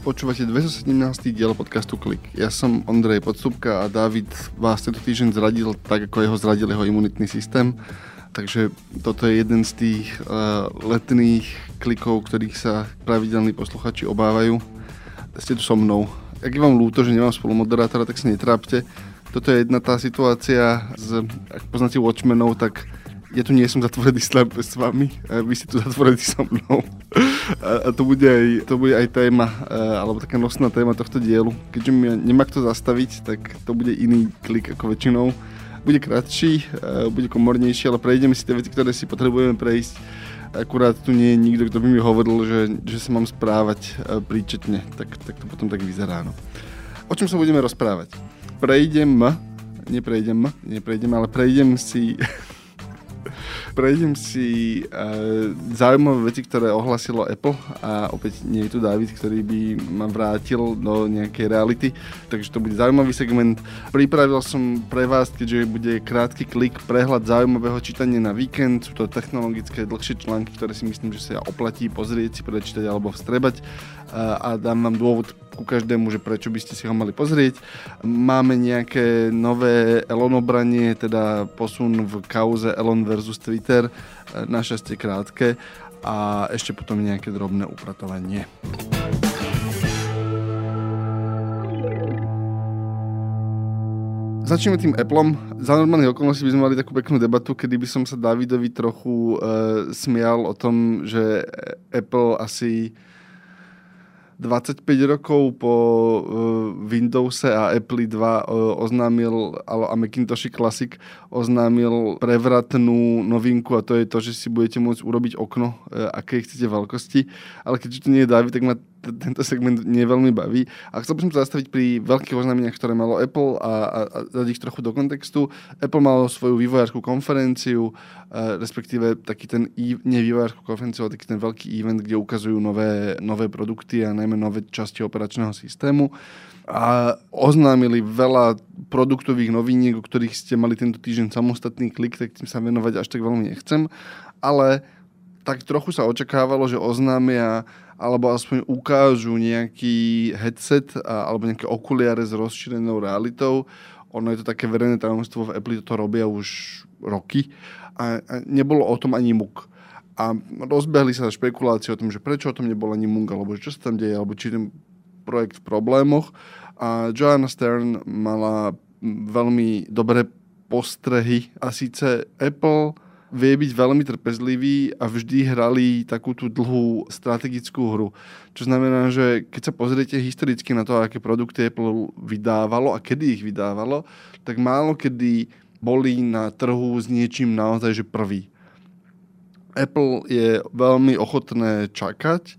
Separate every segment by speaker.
Speaker 1: Počúvate 217. diel podcastu Klik. Ja som Ondrej Podstupka a David vás tento týždeň zradil tak, ako jeho zradil jeho imunitný systém. Takže toto je jeden z tých uh, letných klikov, ktorých sa pravidelní posluchači obávajú. Ste tu so mnou. Ak je vám ľúto, že nemám spolumoderátora, tak sa netrápte. Toto je jedna tá situácia, z, ak poznáte Watchmenov, tak ja tu nie som zatvorený s vami, vy ste tu zatvorení so mnou. A, to, bude aj, to bude aj téma, alebo taká nosná téma tohto dielu. Keďže mi nemá kto zastaviť, tak to bude iný klik ako väčšinou. Bude kratší, bude komornejší, ale prejdeme si tie veci, ktoré si potrebujeme prejsť. Akurát tu nie je nikto, kto by mi hovoril, že, že sa mám správať príčetne. Tak, tak to potom tak vyzerá. No. O čom sa budeme rozprávať? Prejdem, neprejdem, neprejdem, ale prejdem si prejdem si uh, zaujímavé veci, ktoré ohlasilo Apple a opäť nie je tu David, ktorý by ma vrátil do nejakej reality, takže to bude zaujímavý segment. Pripravil som pre vás, keďže bude krátky klik, prehľad zaujímavého čítania na víkend, sú to technologické dlhšie články, ktoré si myslím, že sa oplatí pozrieť si, prečítať alebo vstrebať a dám vám dôvod ku každému, že prečo by ste si ho mali pozrieť. Máme nejaké nové Elon obranie, teda posun v kauze Elon versus Twitter, našťastie krátke a ešte potom nejaké drobné upratovanie. Začneme tým Appleom. Za normálnych okolností by sme mali takú peknú debatu, kedy by som sa Davidovi trochu e, smial o tom, že Apple asi 25 rokov po uh, Windowse a Apple 2 uh, oznámil, a Macintosh Classic oznámil prevratnú novinku a to je to, že si budete môcť urobiť okno, uh, aké chcete veľkosti. Ale keďže to nie je David, tak ma tento segment veľmi baví. A chcel by som sa zastaviť pri veľkých oznámeniach, ktoré malo Apple a, a, a dať ich trochu do kontextu. Apple malo svoju vývojárskú konferenciu, uh, respektíve taký ten, e, nie vývojárskú konferenciu, ale taký ten veľký event, kde ukazujú nové, nové produkty a najmä nové časti operačného systému. A oznámili veľa produktových noviniek, o ktorých ste mali tento týždeň samostatný klik, tak tým sa venovať až tak veľmi nechcem. Ale tak trochu sa očakávalo, že oznámia alebo aspoň ukážu nejaký headset alebo nejaké okuliare s rozšírenou realitou. Ono je to také verejné tajomstvo, v Apple to robia už roky a, a nebolo o tom ani muk. A rozbehli sa špekulácie o tom, že prečo o tom nebol ani muk, alebo čo sa tam deje, alebo či ten projekt v problémoch. A Joanna Stern mala veľmi dobré postrehy a síce Apple vie byť veľmi trpezlivý a vždy hrali takú tú dlhú strategickú hru. Čo znamená, že keď sa pozriete historicky na to, aké produkty Apple vydávalo a kedy ich vydávalo, tak málo kedy boli na trhu s niečím naozaj že prvý. Apple je veľmi ochotné čakať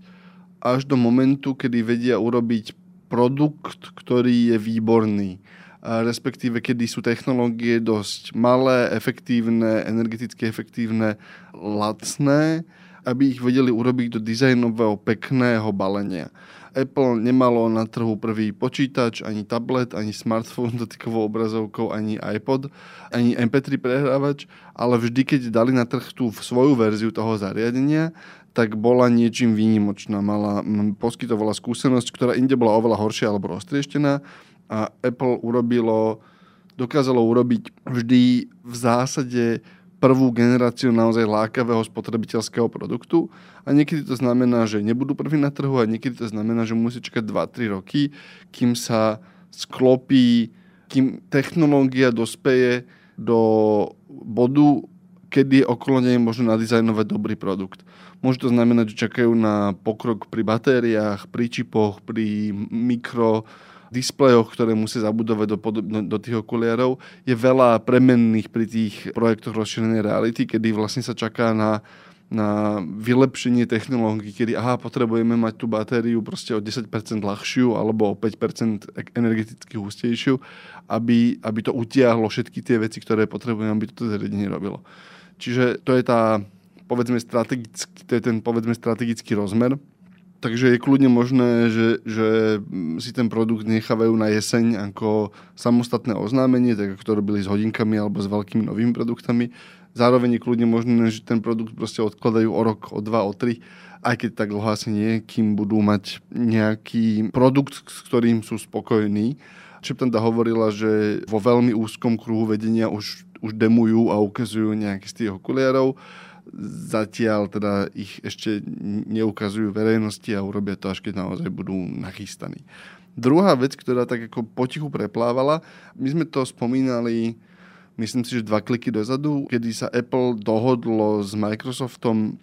Speaker 1: až do momentu, kedy vedia urobiť produkt, ktorý je výborný respektíve kedy sú technológie dosť malé, efektívne, energeticky efektívne, lacné, aby ich vedeli urobiť do dizajnového pekného balenia. Apple nemalo na trhu prvý počítač, ani tablet, ani smartphone s dotykovou obrazovkou, ani iPod, ani MP3 prehrávač, ale vždy, keď dali na trh tú svoju verziu toho zariadenia, tak bola niečím výnimočná. Mala, poskytovala skúsenosť, ktorá inde bola oveľa horšia alebo roztrieštená a Apple urobilo, dokázalo urobiť vždy v zásade prvú generáciu naozaj lákavého spotrebiteľského produktu a niekedy to znamená, že nebudú prví na trhu a niekedy to znamená, že musí čakať 2-3 roky, kým sa sklopí, kým technológia dospeje do bodu, kedy je okolo nej možno nadizajnovať dobrý produkt. Môže to znamenať, že čakajú na pokrok pri batériách, pri čipoch, pri mikro displejoch, ktoré musí zabudovať do, do, do tých okuliarov. Je veľa premenných pri tých projektoch rozšírenej reality, kedy vlastne sa čaká na na vylepšenie technológií, kedy aha, potrebujeme mať tú batériu proste o 10% ľahšiu alebo o 5% energeticky hustejšiu, aby, aby to utiahlo všetky tie veci, ktoré potrebujeme, aby toto zariadenie robilo. Čiže to je tá, povedzme, strategický, to je ten, povedzme, strategický rozmer Takže je kľudne možné, že, že si ten produkt nechávajú na jeseň ako samostatné oznámenie, tak ako to robili s hodinkami alebo s veľkými novými produktami. Zároveň je kľudne možné, že ten produkt proste odkladajú o rok, o dva, o tri aj keď tak dlho asi nie, kým budú mať nejaký produkt, s ktorým sú spokojní. Šeptanda hovorila, že vo veľmi úzkom kruhu vedenia už, už demujú a ukazujú nejaký z tých okuliarov. Zatiaľ teda ich ešte neukazujú verejnosti a urobia to, až keď naozaj budú nachystaní. Druhá vec, ktorá tak ako potichu preplávala, my sme to spomínali myslím si, že dva kliky dozadu, kedy sa Apple dohodlo s Microsoftom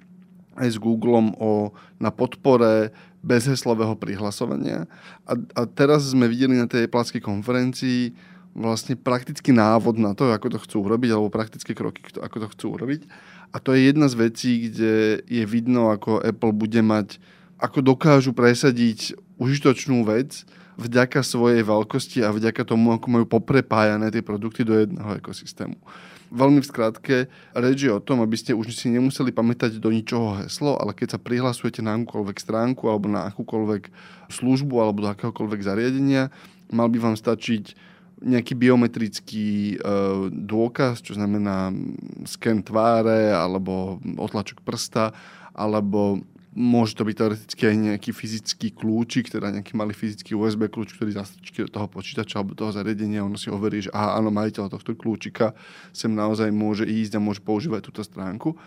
Speaker 1: aj s Googlem o, na podpore bezheslového prihlasovania. A, a teraz sme videli na tej plackej konferencii vlastne praktický návod na to, ako to chcú urobiť, alebo praktické kroky, ako to chcú urobiť. A to je jedna z vecí, kde je vidno, ako Apple bude mať, ako dokážu presadiť užitočnú vec vďaka svojej veľkosti a vďaka tomu, ako majú poprepájané tie produkty do jedného ekosystému. Veľmi v skratke, reč je o tom, aby ste už si nemuseli pamätať do ničoho heslo, ale keď sa prihlasujete na akúkoľvek stránku alebo na akúkoľvek službu alebo do akéhokoľvek zariadenia, mal by vám stačiť nejaký biometrický e, dôkaz, čo znamená sken tváre alebo otlačok prsta alebo Môže to byť teoreticky aj nejaký fyzický kľúčik, teda nejaký malý fyzický USB kľúč, ktorý zastrčí do toho počítača alebo toho zariadenia. Ono si overí, že aha, áno, majiteľ tohto kľúčika sem naozaj môže ísť a môže používať túto stránku.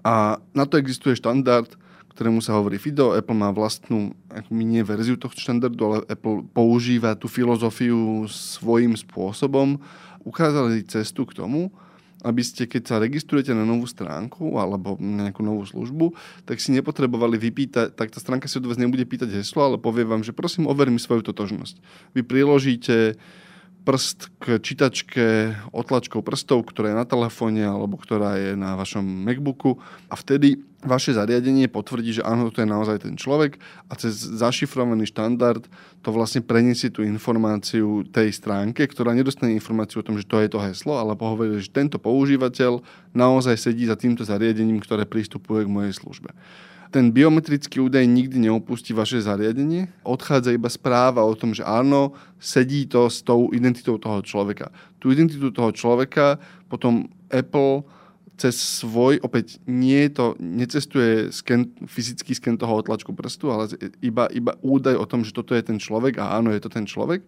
Speaker 1: A na to existuje štandard, ktorému sa hovorí FIDO. Apple má vlastnú ako nie verziu tohto štandardu, ale Apple používa tú filozofiu svojím spôsobom. Ukázali cestu k tomu, aby ste, keď sa registrujete na novú stránku alebo na nejakú novú službu, tak si nepotrebovali vypýtať, tak tá stránka si od vás nebude pýtať heslo, ale povie vám, že prosím, over mi svoju totožnosť. Vy priložíte prst k čítačke otlačkou prstov, ktorá je na telefóne alebo ktorá je na vašom MacBooku a vtedy vaše zariadenie potvrdí, že áno, to je naozaj ten človek a cez zašifrovaný štandard to vlastne preniesie tú informáciu tej stránke, ktorá nedostane informáciu o tom, že to je to heslo, ale pohovorí, že tento používateľ naozaj sedí za týmto zariadením, ktoré prístupuje k mojej službe ten biometrický údaj nikdy neopustí vaše zariadenie. Odchádza iba správa o tom, že áno, sedí to s tou identitou toho človeka. Tú identitu toho človeka potom Apple cez svoj, opäť nie to, necestuje sken, fyzický sken toho otlačku prstu, ale iba, iba údaj o tom, že toto je ten človek a áno, je to ten človek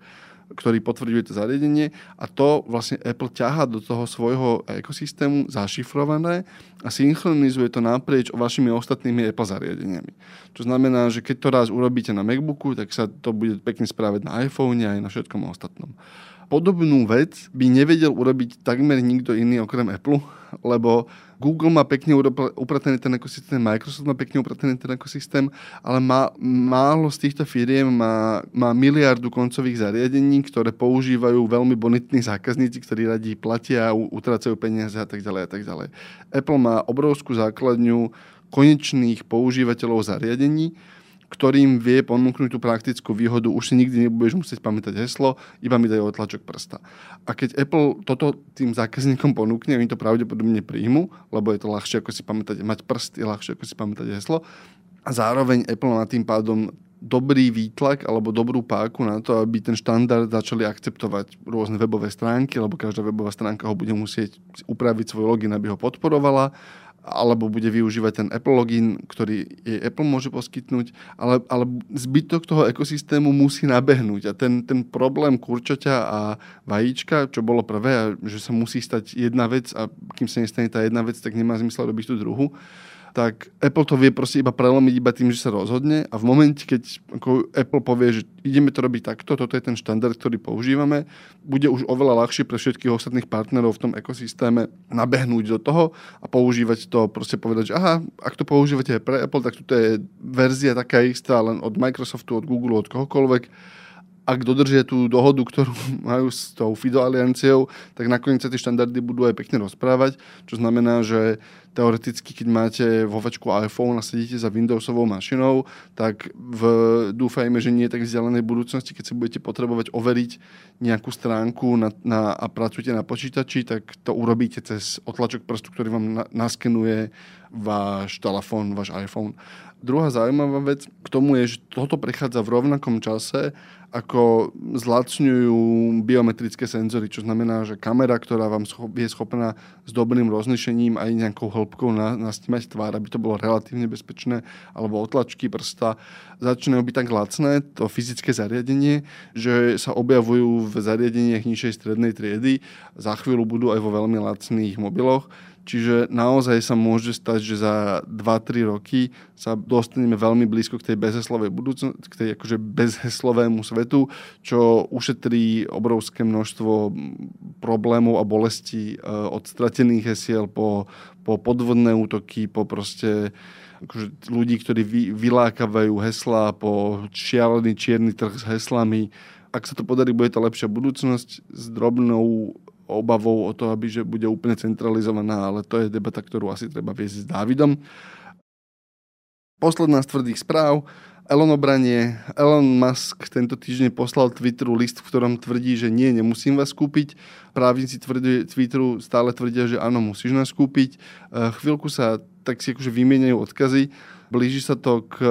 Speaker 1: ktorý potvrďuje to zariadenie a to vlastne Apple ťaha do toho svojho ekosystému zašifrované a synchronizuje to naprieč vašimi ostatnými Apple zariadeniami. Čo znamená, že keď to raz urobíte na MacBooku, tak sa to bude pekne správať na iPhone a aj na všetkom ostatnom. Podobnú vec by nevedel urobiť takmer nikto iný okrem Apple, lebo Google má pekne upratený ten ekosystém, Microsoft má pekne upratený ten ekosystém, ale má, málo z týchto firiem má, má miliardu koncových zariadení, ktoré používajú veľmi bonitní zákazníci, ktorí radí platia, utracajú peniaze a tak ďalej a tak ďalej. Apple má obrovskú základňu konečných používateľov zariadení, ktorým vie ponúknuť tú praktickú výhodu, už si nikdy nebudeš musieť pamätať heslo, iba mi dajú otlačok prsta. A keď Apple toto tým zákazníkom ponúkne, oni to pravdepodobne príjmu, lebo je to ľahšie ako si pamätať, mať prst je ľahšie ako si pamätať heslo. A zároveň Apple má tým pádom dobrý výtlak alebo dobrú páku na to, aby ten štandard začali akceptovať rôzne webové stránky, lebo každá webová stránka ho bude musieť upraviť svoj login, aby ho podporovala alebo bude využívať ten Apple login, ktorý jej Apple môže poskytnúť, ale, ale zbytok toho ekosystému musí nabehnúť. A ten, ten problém kurčaťa a vajíčka, čo bolo prvé, že sa musí stať jedna vec a kým sa nestane tá jedna vec, tak nemá zmysel robiť tú druhú, tak Apple to vie proste iba prelomiť iba tým, že sa rozhodne a v momente, keď ako Apple povie, že ideme to robiť takto, toto je ten štandard, ktorý používame, bude už oveľa ľahšie pre všetkých ostatných partnerov v tom ekosystéme nabehnúť do toho a používať to, proste povedať, že aha, ak to používate pre Apple, tak tu je verzia taká istá len od Microsoftu, od Google, od kohokoľvek ak dodržia tú dohodu, ktorú majú s tou FIDO alianciou, tak nakoniec sa tie štandardy budú aj pekne rozprávať, čo znamená, že teoreticky, keď máte vo vačku iPhone a sedíte za Windowsovou mašinou, tak v, dúfajme, že nie tak vzdialenej budúcnosti, keď si budete potrebovať overiť nejakú stránku na, na, a pracujete na počítači, tak to urobíte cez otlačok prstu, ktorý vám na, naskenuje váš telefón, váš iPhone. Druhá zaujímavá vec k tomu je, že toto prechádza v rovnakom čase, ako zlacňujú biometrické senzory, čo znamená, že kamera, ktorá vám je schopná s dobrým rozlišením aj nejakou hĺbkou nastímať tvár, aby to bolo relatívne bezpečné, alebo otlačky prsta, začínajú byť tak lacné, to fyzické zariadenie, že sa objavujú v zariadeniach nižšej strednej triedy, za chvíľu budú aj vo veľmi lacných mobiloch, Čiže naozaj sa môže stať, že za 2-3 roky sa dostaneme veľmi blízko k tej bezheslovej budúcnosti, k tej akože bezheslovému svetu, čo ušetrí obrovské množstvo problémov a bolestí eh, od stratených hesiel po, po podvodné útoky, po proste akože ľudí, ktorí vy, vylákavajú hesla, po šialený čierny trh s heslami. Ak sa to podarí, bude to lepšia budúcnosť s drobnou obavou o to, aby že bude úplne centralizovaná, ale to je debata, ktorú asi treba viesť s Dávidom. Posledná z tvrdých správ. Elon obranie. Elon Musk tento týždeň poslal Twitteru list, v ktorom tvrdí, že nie, nemusím vás kúpiť. Právnici tvrdí, Twitteru stále tvrdia, že áno, musíš nás kúpiť. E, chvíľku sa tak si akože vymieňajú odkazy. Blíži sa to k e,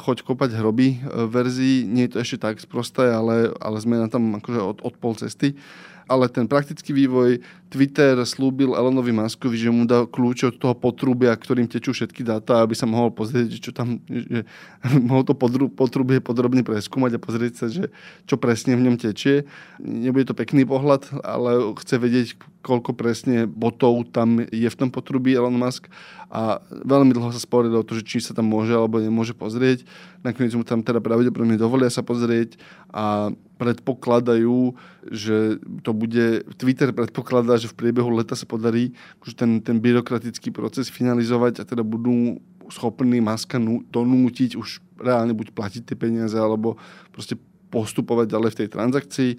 Speaker 1: choď kopať hroby e, verzii. Nie je to ešte tak sprosté, ale, ale sme na tam akože od, od pol cesty ale ten praktický vývoj, Twitter slúbil Elonovi Muskovi, že mu dá kľúč od toho potrubia, ktorým tečú všetky dáta, aby sa mohol pozrieť, čo tam, že mohol to podru, potrubie podrobne preskúmať a pozrieť sa, že čo presne v ňom tečie. Nebude to pekný pohľad, ale chce vedieť, koľko presne botov tam je v tom potrubí Elon Musk a veľmi dlho sa sporilo o to, že či sa tam môže alebo nemôže pozrieť. Nakoniec mu tam teda pravdepodobne dovolia sa pozrieť a predpokladajú, že to bude, Twitter predpokladá, že v priebehu leta sa podarí ten, ten byrokratický proces finalizovať a teda budú schopní Maska donútiť už reálne buď platiť tie peniaze alebo proste postupovať ďalej v tej transakcii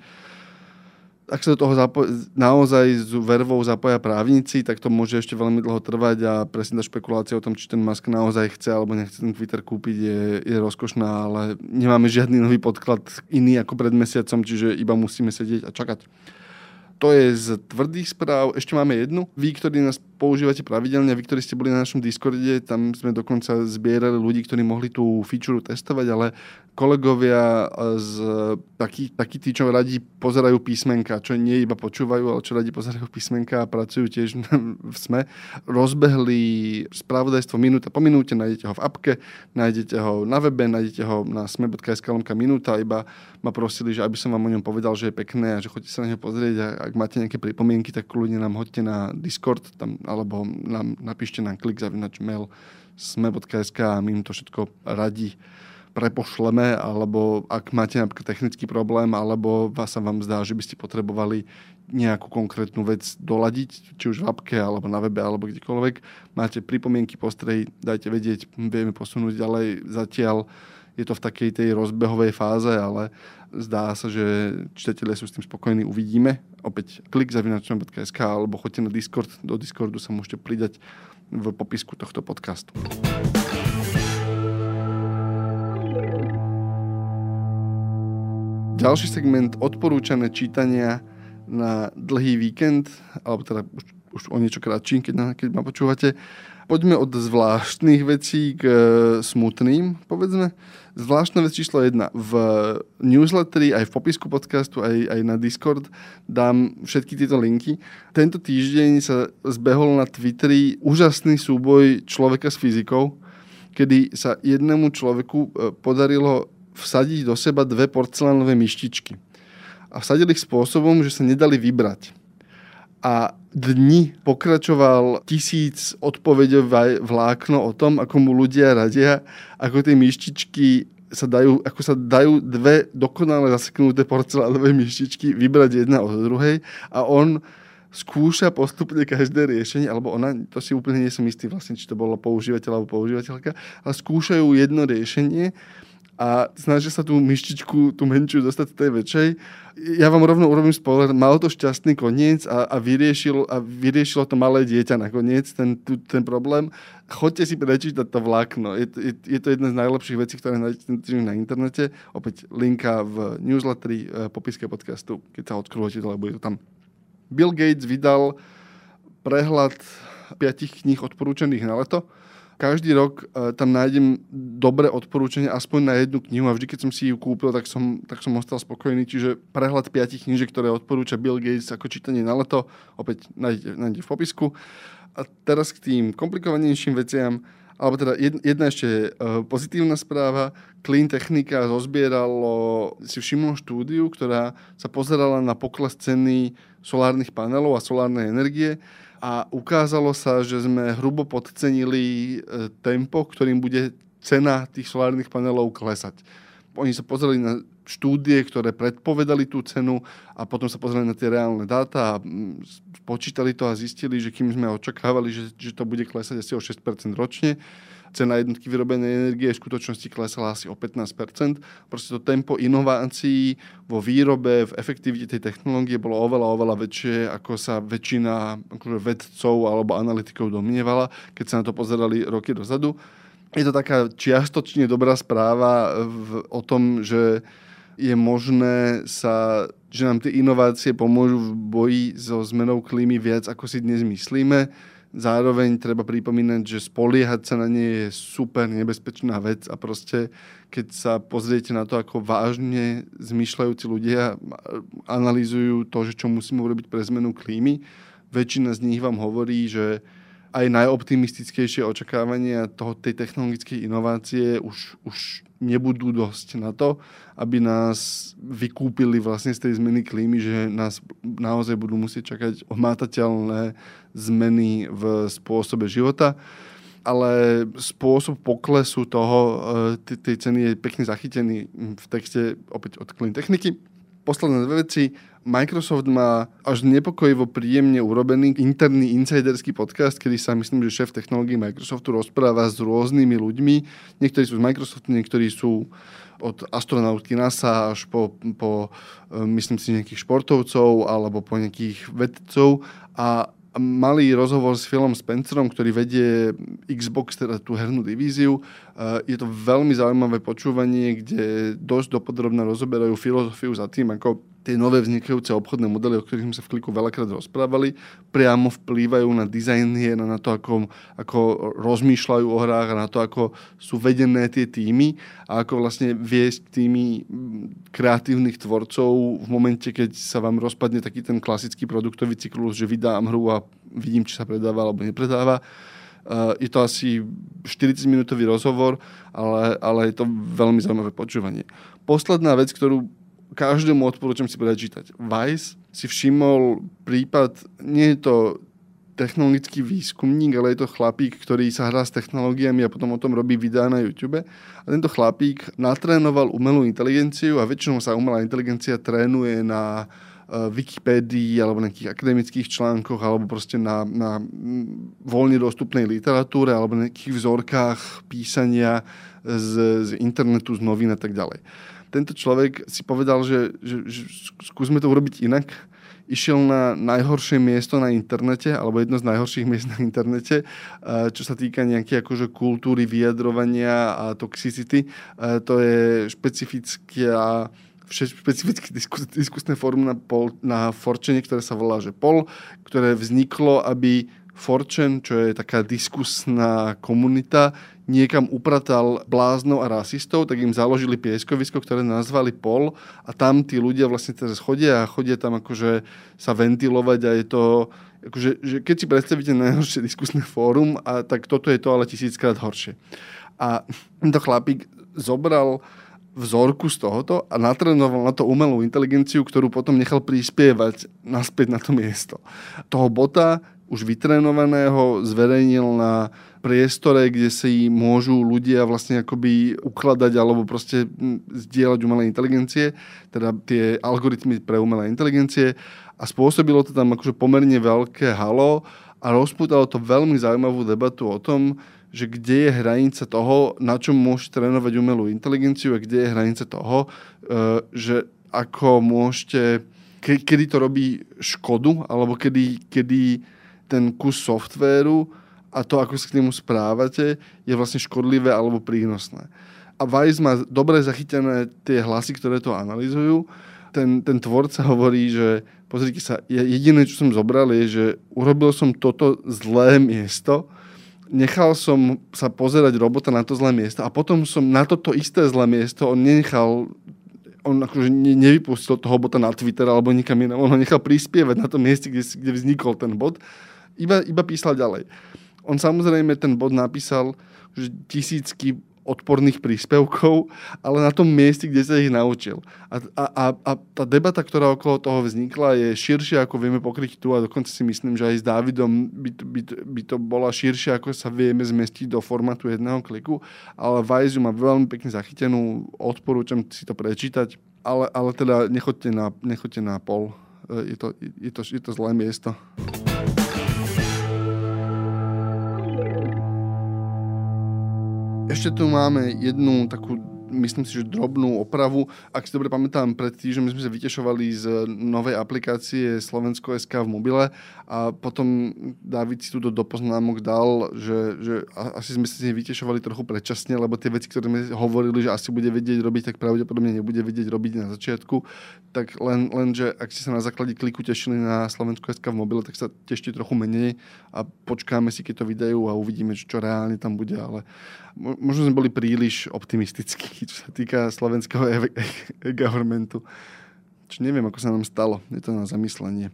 Speaker 1: ak sa do toho zapo- naozaj s vervou zapoja právnici, tak to môže ešte veľmi dlho trvať a presne tá špekulácia o tom, či ten Musk naozaj chce alebo nechce ten Twitter kúpiť je, je rozkošná, ale nemáme žiadny nový podklad iný ako pred mesiacom, čiže iba musíme sedieť a čakať. To je z tvrdých správ. Ešte máme jednu. Vy, ktorí nás používate pravidelne, vy, ktorí ste boli na našom Discorde, tam sme dokonca zbierali ľudí, ktorí mohli tú feature testovať, ale kolegovia z takí, takí tí, čo radi pozerajú písmenka, čo nie iba počúvajú, ale čo radi pozerajú písmenka a pracujú tiež v SME, rozbehli spravodajstvo minúta po minúte, nájdete ho v apke, nájdete ho na webe, nájdete ho na sme.sk minúta, iba ma prosili, že aby som vám o ňom povedal, že je pekné a že chodíte sa na neho pozrieť a ak máte nejaké pripomienky, tak kľudne nám hoďte na Discord tam, alebo nám napíšte na klik zavinač mail sme.sk a my im to všetko radi prepošleme, alebo ak máte napríklad technický problém, alebo vás sa vám zdá, že by ste potrebovali nejakú konkrétnu vec doladiť, či už v apke, alebo na webe, alebo kdekoľvek, máte pripomienky, postrej, dajte vedieť, vieme posunúť ďalej. Zatiaľ je to v takej tej rozbehovej fáze, ale zdá sa, že čitatelia sú s tým spokojní, uvidíme. Opäť klik zavinačnom.sk alebo choďte na Discord. Do Discordu sa môžete pridať v popisku tohto podcastu. Ďalší segment odporúčané čítania na dlhý víkend, alebo teda už, už o niečo kratší, keď, keď ma počúvate. Poďme od zvláštnych vecí k e, smutným, povedzme. Zvláštna vec číslo jedna. V newsletteri, aj v popisku podcastu, aj, aj na Discord dám všetky tieto linky. Tento týždeň sa zbehol na Twitteri úžasný súboj človeka s fyzikou, kedy sa jednému človeku e, podarilo vsadiť do seba dve porcelánové myštičky. A vsadili ich spôsobom, že sa nedali vybrať a dni pokračoval tisíc odpovedové vlákno o tom, ako mu ľudia radia, ako tie myštičky sa dajú, ako sa dajú dve dokonale zaseknuté porcelánové myštičky vybrať jedna od druhej a on skúša postupne každé riešenie, alebo ona, to si úplne nie som istý vlastne, či to bolo používateľ alebo používateľka, ale skúšajú jedno riešenie a snažia sa tú myštičku, tú menšiu dostať z tej väčšej. Ja vám rovno urobím spoiler, malo to šťastný koniec a, a, vyriešil, a vyriešilo to malé dieťa nakoniec, ten, ten problém. Choďte si prečítať to vlákno. Je, je, je to jedna z najlepších vecí, ktoré nájdete na internete. Opäť linka v newsletteri, e, popiske podcastu, keď sa odkrúvate, lebo je to tam. Bill Gates vydal prehľad piatich kníh odporúčaných na leto. Každý rok uh, tam nájdem dobré odporúčania aspoň na jednu knihu a vždy, keď som si ju kúpil, tak som, tak som ostal spokojný. Čiže prehľad piatich knížek, ktoré odporúča Bill Gates ako čítanie na leto, opäť nájdete, nájdete v popisku. A teraz k tým komplikovanejším veciam alebo teda jedna ešte uh, pozitívna správa. Clean Technica zozbieralo, si všimlo štúdiu, ktorá sa pozerala na pokles ceny solárnych panelov a solárnej energie a ukázalo sa, že sme hrubo podcenili uh, tempo, ktorým bude cena tých solárnych panelov klesať. Oni sa pozreli na štúdie, ktoré predpovedali tú cenu a potom sa pozreli na tie reálne dáta a mm, počítali to a zistili, že kým sme očakávali, že, že to bude klesať asi o 6% ročne, cena jednotky vyrobenej energie v skutočnosti klesala asi o 15%. Proste to tempo inovácií vo výrobe, v efektivite tej technológie bolo oveľa, oveľa väčšie, ako sa väčšina akože vedcov alebo analytikov domnievala, keď sa na to pozerali roky dozadu. Je to taká čiastočne dobrá správa v, o tom, že je možné sa, že nám tie inovácie pomôžu v boji so zmenou klímy viac, ako si dnes myslíme. Zároveň treba pripomínať, že spoliehať sa na nie je super nebezpečná vec a proste keď sa pozriete na to, ako vážne zmyšľajúci ľudia analýzujú to, že čo musíme urobiť pre zmenu klímy, väčšina z nich vám hovorí, že aj najoptimistickejšie očakávania toho, tej technologickej inovácie už, už nebudú dosť na to, aby nás vykúpili vlastne z tej zmeny klímy, že nás naozaj budú musieť čakať ohmátateľné zmeny v spôsobe života. Ale spôsob poklesu toho, e, tej ceny je pekne zachytený v texte opäť od Clean Techniky. Posledné dve veci Microsoft má až nepokojivo príjemne urobený interný insiderský podcast, kedy sa myslím, že šéf technológií Microsoftu rozpráva s rôznymi ľuďmi. Niektorí sú z Microsoftu, niektorí sú od astronautky NASA až po, po e, myslím si, nejakých športovcov alebo po nejakých vedcov a malý rozhovor s Philom Spencerom, ktorý vedie Xbox, teda tú hernú divíziu. Je to veľmi zaujímavé počúvanie, kde dosť dopodrobne rozoberajú filozofiu za tým, ako tie nové vznikajúce obchodné modely, o ktorých sme sa v kliku veľakrát rozprávali, priamo vplývajú na dizajn hier, na to, ako, ako rozmýšľajú o hrách a na to, ako sú vedené tie týmy a ako vlastne viesť týmy kreatívnych tvorcov v momente, keď sa vám rozpadne taký ten klasický produktový cyklus, že vydám hru a vidím, či sa predáva alebo nepredáva. Uh, je to asi 40-minútový rozhovor, ale, ale je to veľmi zaujímavé počúvanie. Posledná vec, ktorú každému odporúčam si prečítať. Vice si všimol prípad, nie je to technologický výskumník, ale je to chlapík, ktorý sa hrá s technológiami a potom o tom robí videá na YouTube. A tento chlapík natrénoval umelú inteligenciu a väčšinou sa umelá inteligencia trénuje na uh, Wikipédii alebo nejakých akademických článkoch alebo proste na, na voľne dostupnej literatúre alebo na nejakých vzorkách písania z, z internetu, z novín a tak ďalej tento človek si povedal, že, že, že skúsme to urobiť inak. Išiel na najhoršie miesto na internete, alebo jedno z najhorších miest na internete, čo sa týka nejaké akože kultúry vyjadrovania a toxicity. To je špecifická špecifické diskus, diskusné fórum na, pol, na Forčene, ktoré sa volá že POL, ktoré vzniklo, aby Forčen, čo je taká diskusná komunita, niekam upratal bláznov a rasistov, tak im založili pieskovisko, ktoré nazvali Pol a tam tí ľudia vlastne teraz chodia a chodia tam akože sa ventilovať a je to akože, že keď si predstavíte najhoršie diskusné fórum, a tak toto je to ale tisíckrát horšie. A tento chlapík zobral vzorku z tohoto a natrenoval na to umelú inteligenciu, ktorú potom nechal prispievať naspäť na to miesto. Toho bota už vytrenovaného zverejnil na priestore, kde si môžu ľudia vlastne akoby ukladať alebo proste zdieľať umelé inteligencie, teda tie algoritmy pre umelé inteligencie. A spôsobilo to tam akože pomerne veľké halo a rozputalo to veľmi zaujímavú debatu o tom, že kde je hranica toho, na čom môžete trénovať umelú inteligenciu a kde je hranica toho, e, že ako môžete, kedy to robí škodu, alebo kedy, kedy ten kus softvéru a to, ako sa k nemu správate, je vlastne škodlivé alebo prínosné. A Vice má dobre zachytené tie hlasy, ktoré to analizujú. ten, ten tvorca hovorí, že pozrite sa, jediné, čo som zobral, je, že urobil som toto zlé miesto, nechal som sa pozerať robota na to zlé miesto a potom som na toto isté zlé miesto, on nenechal on akože nevypustil toho bota na Twitter alebo nikam inám, on ho nechal prispievať na tom mieste, kde, kde vznikol ten bod, iba, iba písal ďalej. On samozrejme ten bod napísal že tisícky odporných príspevkov, ale na tom mieste, kde sa ich naučil. A, a, a tá debata, ktorá okolo toho vznikla, je širšia, ako vieme pokryť tu a dokonca si myslím, že aj s Dávidom by, by, by to bola širšia, ako sa vieme zmestiť do formátu jedného kliku, ale Vajzu má veľmi pekne zachytenú, odporúčam si to prečítať, ale, ale teda nechoďte na, nechoďte na pol. Je to, je, to, je to zlé miesto. Ešte tu máme jednu takú myslím si, že drobnú opravu. Ak si dobre pamätám, pred týždňom sme sa vytešovali z novej aplikácie Slovensko SK v mobile a potom David si tu do poznámok dal, že, že asi sme sa vytešovali trochu predčasne, lebo tie veci, ktoré sme hovorili, že asi bude vedieť robiť, tak pravdepodobne nebude vedieť robiť na začiatku. Tak len, len že ak ste sa na základe kliku tešili na Slovensko SK v mobile, tak sa tešte trochu menej a počkáme si, keď to vydajú a uvidíme, čo reálne tam bude, ale možno sme boli príliš optimistickí, čo sa týka slovenského e- e- governmentu. Čo neviem, ako sa nám stalo. Je to na zamyslenie.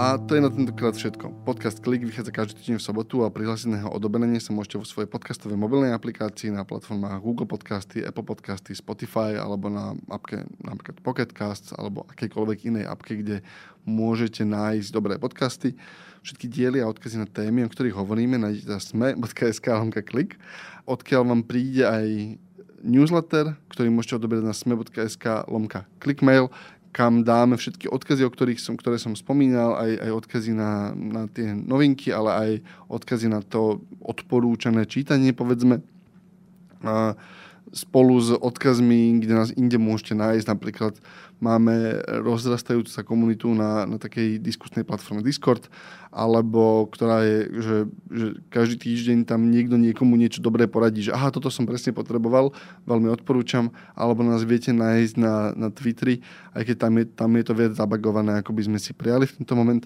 Speaker 1: A to je na tentokrát všetko. Podcast Klik vychádza každý týždeň v sobotu a prihlásené ho odoberenie sa môžete vo svojej podcastovej mobilnej aplikácii na platformách Google Podcasty, Apple Podcasty, Spotify alebo na apke napríklad Pocket Casts alebo akejkoľvek inej apke, kde môžete nájsť dobré podcasty. Všetky diely a odkazy na témy, o ktorých hovoríme, nájdete na sme.sk klik, odkiaľ vám príde aj newsletter, ktorý môžete odoberať na sme.sk lomka clickmail, kam dáme všetky odkazy, o ktorých som, ktoré som spomínal, aj, aj odkazy na, na tie novinky, ale aj odkazy na to odporúčané čítanie, povedzme. A spolu s odkazmi, kde nás inde môžete nájsť. Napríklad máme rozrastajúcu sa komunitu na, na takej diskusnej platforme Discord, alebo ktorá je, že, že každý týždeň tam niekto niekomu niečo dobré poradí, že aha, toto som presne potreboval, veľmi odporúčam, alebo nás viete nájsť na, na Twitteri, aj keď tam je, tam je to viac zabagované, ako by sme si prijali v tento moment.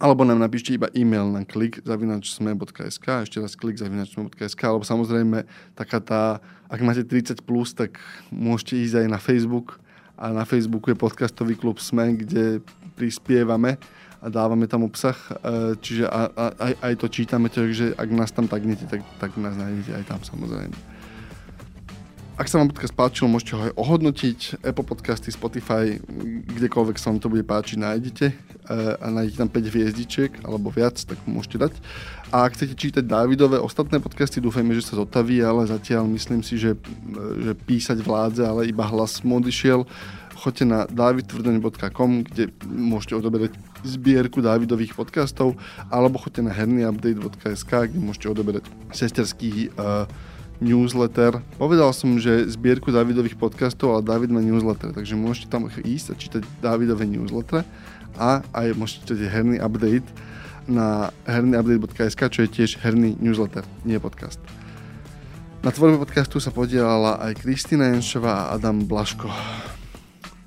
Speaker 1: Alebo nám napíšte iba e-mail na klik zavinačsme.sk, ešte raz klik zavinačsme.sk, alebo samozrejme taká tá, ak máte 30+, plus, tak môžete ísť aj na Facebook a na Facebooku je podcastový klub SME, kde prispievame a dávame tam obsah, e, čiže aj, aj to čítame, takže ak nás tam tagnete, tak, tak nás nájdete aj tam samozrejme. Ak sa vám podcast páčil, môžete ho aj ohodnotiť. Apple Podcasty, Spotify, kdekoľvek sa vám to bude páčiť, nájdete. Eh, a nájdete tam 5 hviezdičiek alebo viac, tak môžete dať. A ak chcete čítať Dávidové ostatné podcasty, dúfajme, že sa zotaví, ale zatiaľ myslím si, že, že písať vládze, ale iba hlas mu odišiel. Choďte na davidtvrdoň.com, kde môžete odoberať zbierku Dávidových podcastov, alebo choďte na hernyupdate.sk, kde môžete odoberať sesterský uh, newsletter. Povedal som, že zbierku Davidových podcastov, ale David má newsletter, takže môžete tam ísť a čítať Davidové newsletter a aj môžete čítať herný update na hernyupdate.sk, čo je tiež herný newsletter, nie podcast. Na tvorbe podcastu sa podielala aj Kristýna Jenšová a Adam Blaško.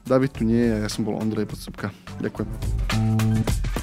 Speaker 1: David tu nie je, ja som bol Ondrej Podstupka. Ďakujem.